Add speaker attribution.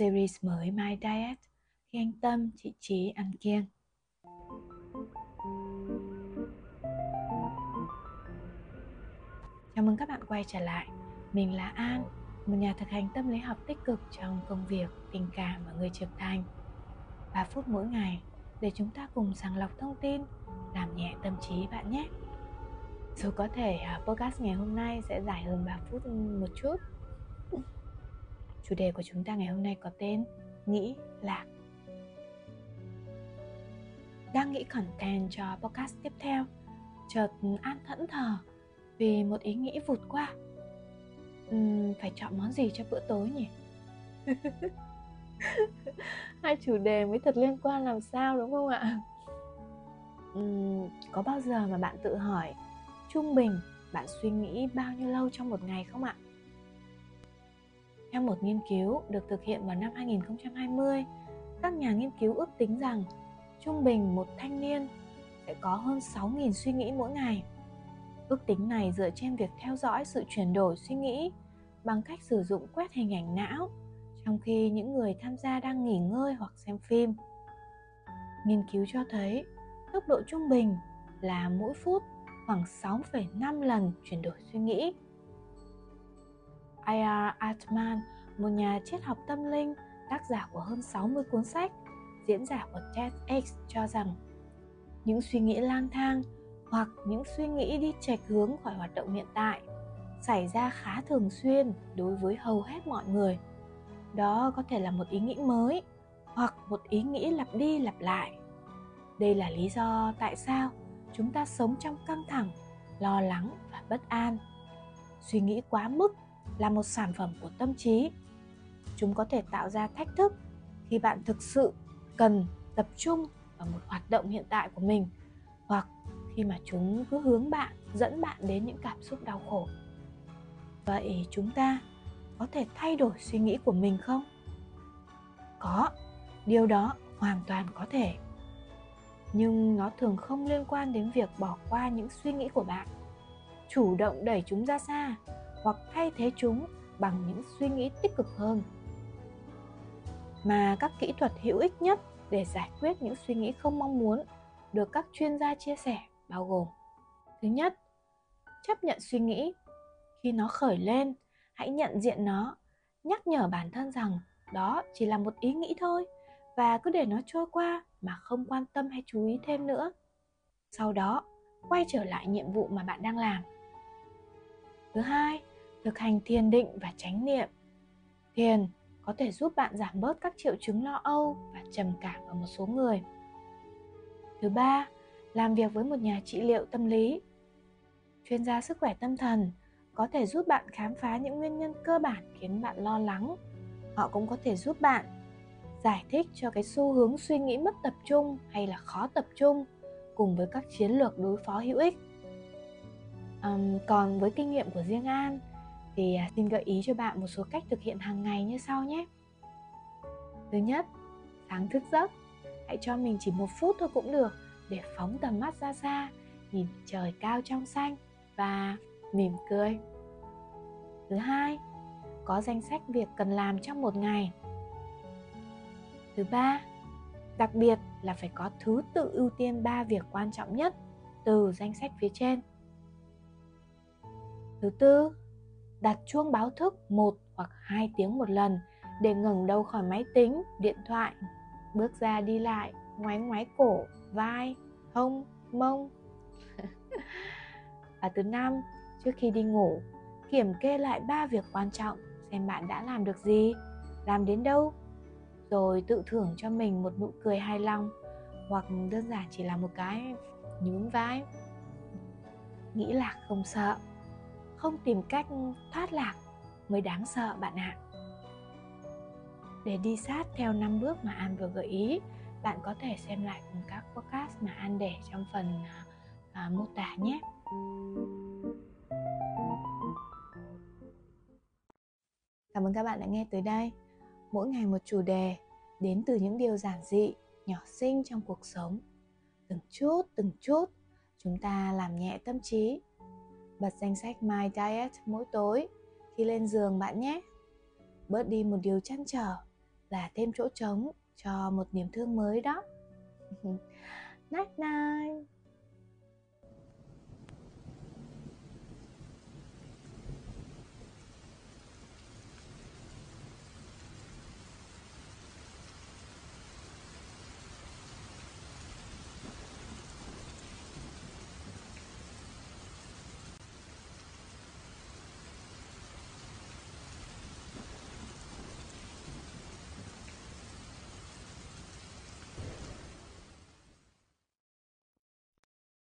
Speaker 1: series mới My Diet khi anh Tâm, chị Trí ăn kiêng. Chào mừng các bạn quay trở lại. Mình là An, một nhà thực hành tâm lý học tích cực trong công việc, tình cảm và người trưởng thành. 3 phút mỗi ngày để chúng ta cùng sàng lọc thông tin, làm nhẹ tâm trí bạn nhé. Dù có thể à, podcast ngày hôm nay sẽ dài hơn 3 phút một chút Chủ đề của chúng ta ngày hôm nay có tên Nghĩ lạc Đang nghĩ content cho podcast tiếp theo Chợt an thẫn thờ Vì một ý nghĩ vụt qua uhm, Phải chọn món gì cho bữa tối nhỉ? Hai chủ đề mới thật liên quan làm sao đúng không ạ? Uhm, có bao giờ mà bạn tự hỏi Trung bình bạn suy nghĩ bao nhiêu lâu trong một ngày không ạ? Theo một nghiên cứu được thực hiện vào năm 2020, các nhà nghiên cứu ước tính rằng trung bình một thanh niên sẽ có hơn 6.000 suy nghĩ mỗi ngày. Ước tính này dựa trên việc theo dõi sự chuyển đổi suy nghĩ bằng cách sử dụng quét hình ảnh não trong khi những người tham gia đang nghỉ ngơi hoặc xem phim. Nghiên cứu cho thấy tốc độ trung bình là mỗi phút khoảng 6,5 lần chuyển đổi suy nghĩ I.R. Một nhà triết học tâm linh, tác giả của hơn 60 cuốn sách, diễn giả của TEDx cho rằng những suy nghĩ lang thang hoặc những suy nghĩ đi chệch hướng khỏi hoạt động hiện tại xảy ra khá thường xuyên đối với hầu hết mọi người. Đó có thể là một ý nghĩ mới hoặc một ý nghĩ lặp đi lặp lại. Đây là lý do tại sao chúng ta sống trong căng thẳng, lo lắng và bất an. Suy nghĩ quá mức là một sản phẩm của tâm trí. Chúng có thể tạo ra thách thức khi bạn thực sự cần tập trung vào một hoạt động hiện tại của mình, hoặc khi mà chúng cứ hướng bạn, dẫn bạn đến những cảm xúc đau khổ. Vậy chúng ta có thể thay đổi suy nghĩ của mình không? Có, điều đó hoàn toàn có thể. Nhưng nó thường không liên quan đến việc bỏ qua những suy nghĩ của bạn. Chủ động đẩy chúng ra xa hoặc thay thế chúng bằng những suy nghĩ tích cực hơn. Mà các kỹ thuật hữu ích nhất để giải quyết những suy nghĩ không mong muốn được các chuyên gia chia sẻ bao gồm thứ nhất, chấp nhận suy nghĩ. Khi nó khởi lên, hãy nhận diện nó, nhắc nhở bản thân rằng đó chỉ là một ý nghĩ thôi và cứ để nó trôi qua mà không quan tâm hay chú ý thêm nữa. Sau đó, quay trở lại nhiệm vụ mà bạn đang làm. Thứ hai thực hành thiền định và chánh niệm. Thiền có thể giúp bạn giảm bớt các triệu chứng lo âu và trầm cảm ở một số người. Thứ ba làm việc với một nhà trị liệu tâm lý. Chuyên gia sức khỏe tâm thần có thể giúp bạn khám phá những nguyên nhân cơ bản khiến bạn lo lắng. Họ cũng có thể giúp bạn giải thích cho cái xu hướng suy nghĩ mất tập trung hay là khó tập trung cùng với các chiến lược đối phó hữu ích. Um, còn với kinh nghiệm của riêng an thì à, xin gợi ý cho bạn một số cách thực hiện hàng ngày như sau nhé. Thứ nhất, sáng thức giấc. Hãy cho mình chỉ một phút thôi cũng được để phóng tầm mắt ra xa, nhìn trời cao trong xanh và mỉm cười. Thứ hai, có danh sách việc cần làm trong một ngày. Thứ ba, đặc biệt là phải có thứ tự ưu tiên ba việc quan trọng nhất từ danh sách phía trên. Thứ tư đặt chuông báo thức một hoặc hai tiếng một lần để ngẩng đầu khỏi máy tính, điện thoại, bước ra đi lại, ngoái ngoái cổ, vai, hông, mông. và thứ năm, trước khi đi ngủ, kiểm kê lại ba việc quan trọng xem bạn đã làm được gì, làm đến đâu, rồi tự thưởng cho mình một nụ cười hài lòng hoặc đơn giản chỉ là một cái nhún vai. Nghĩ lạc không sợ không tìm cách thoát lạc mới đáng sợ bạn ạ để đi sát theo năm bước mà An vừa gợi ý bạn có thể xem lại cùng các podcast mà An để trong phần à, à, mô tả nhé Cảm ơn các bạn đã nghe tới đây. Mỗi ngày một chủ đề đến từ những điều giản dị, nhỏ xinh trong cuộc sống. Từng chút, từng chút, chúng ta làm nhẹ tâm trí Bật danh sách My Diet mỗi tối khi lên giường bạn nhé. Bớt đi một điều chăn trở là thêm chỗ trống cho một niềm thương mới đó night night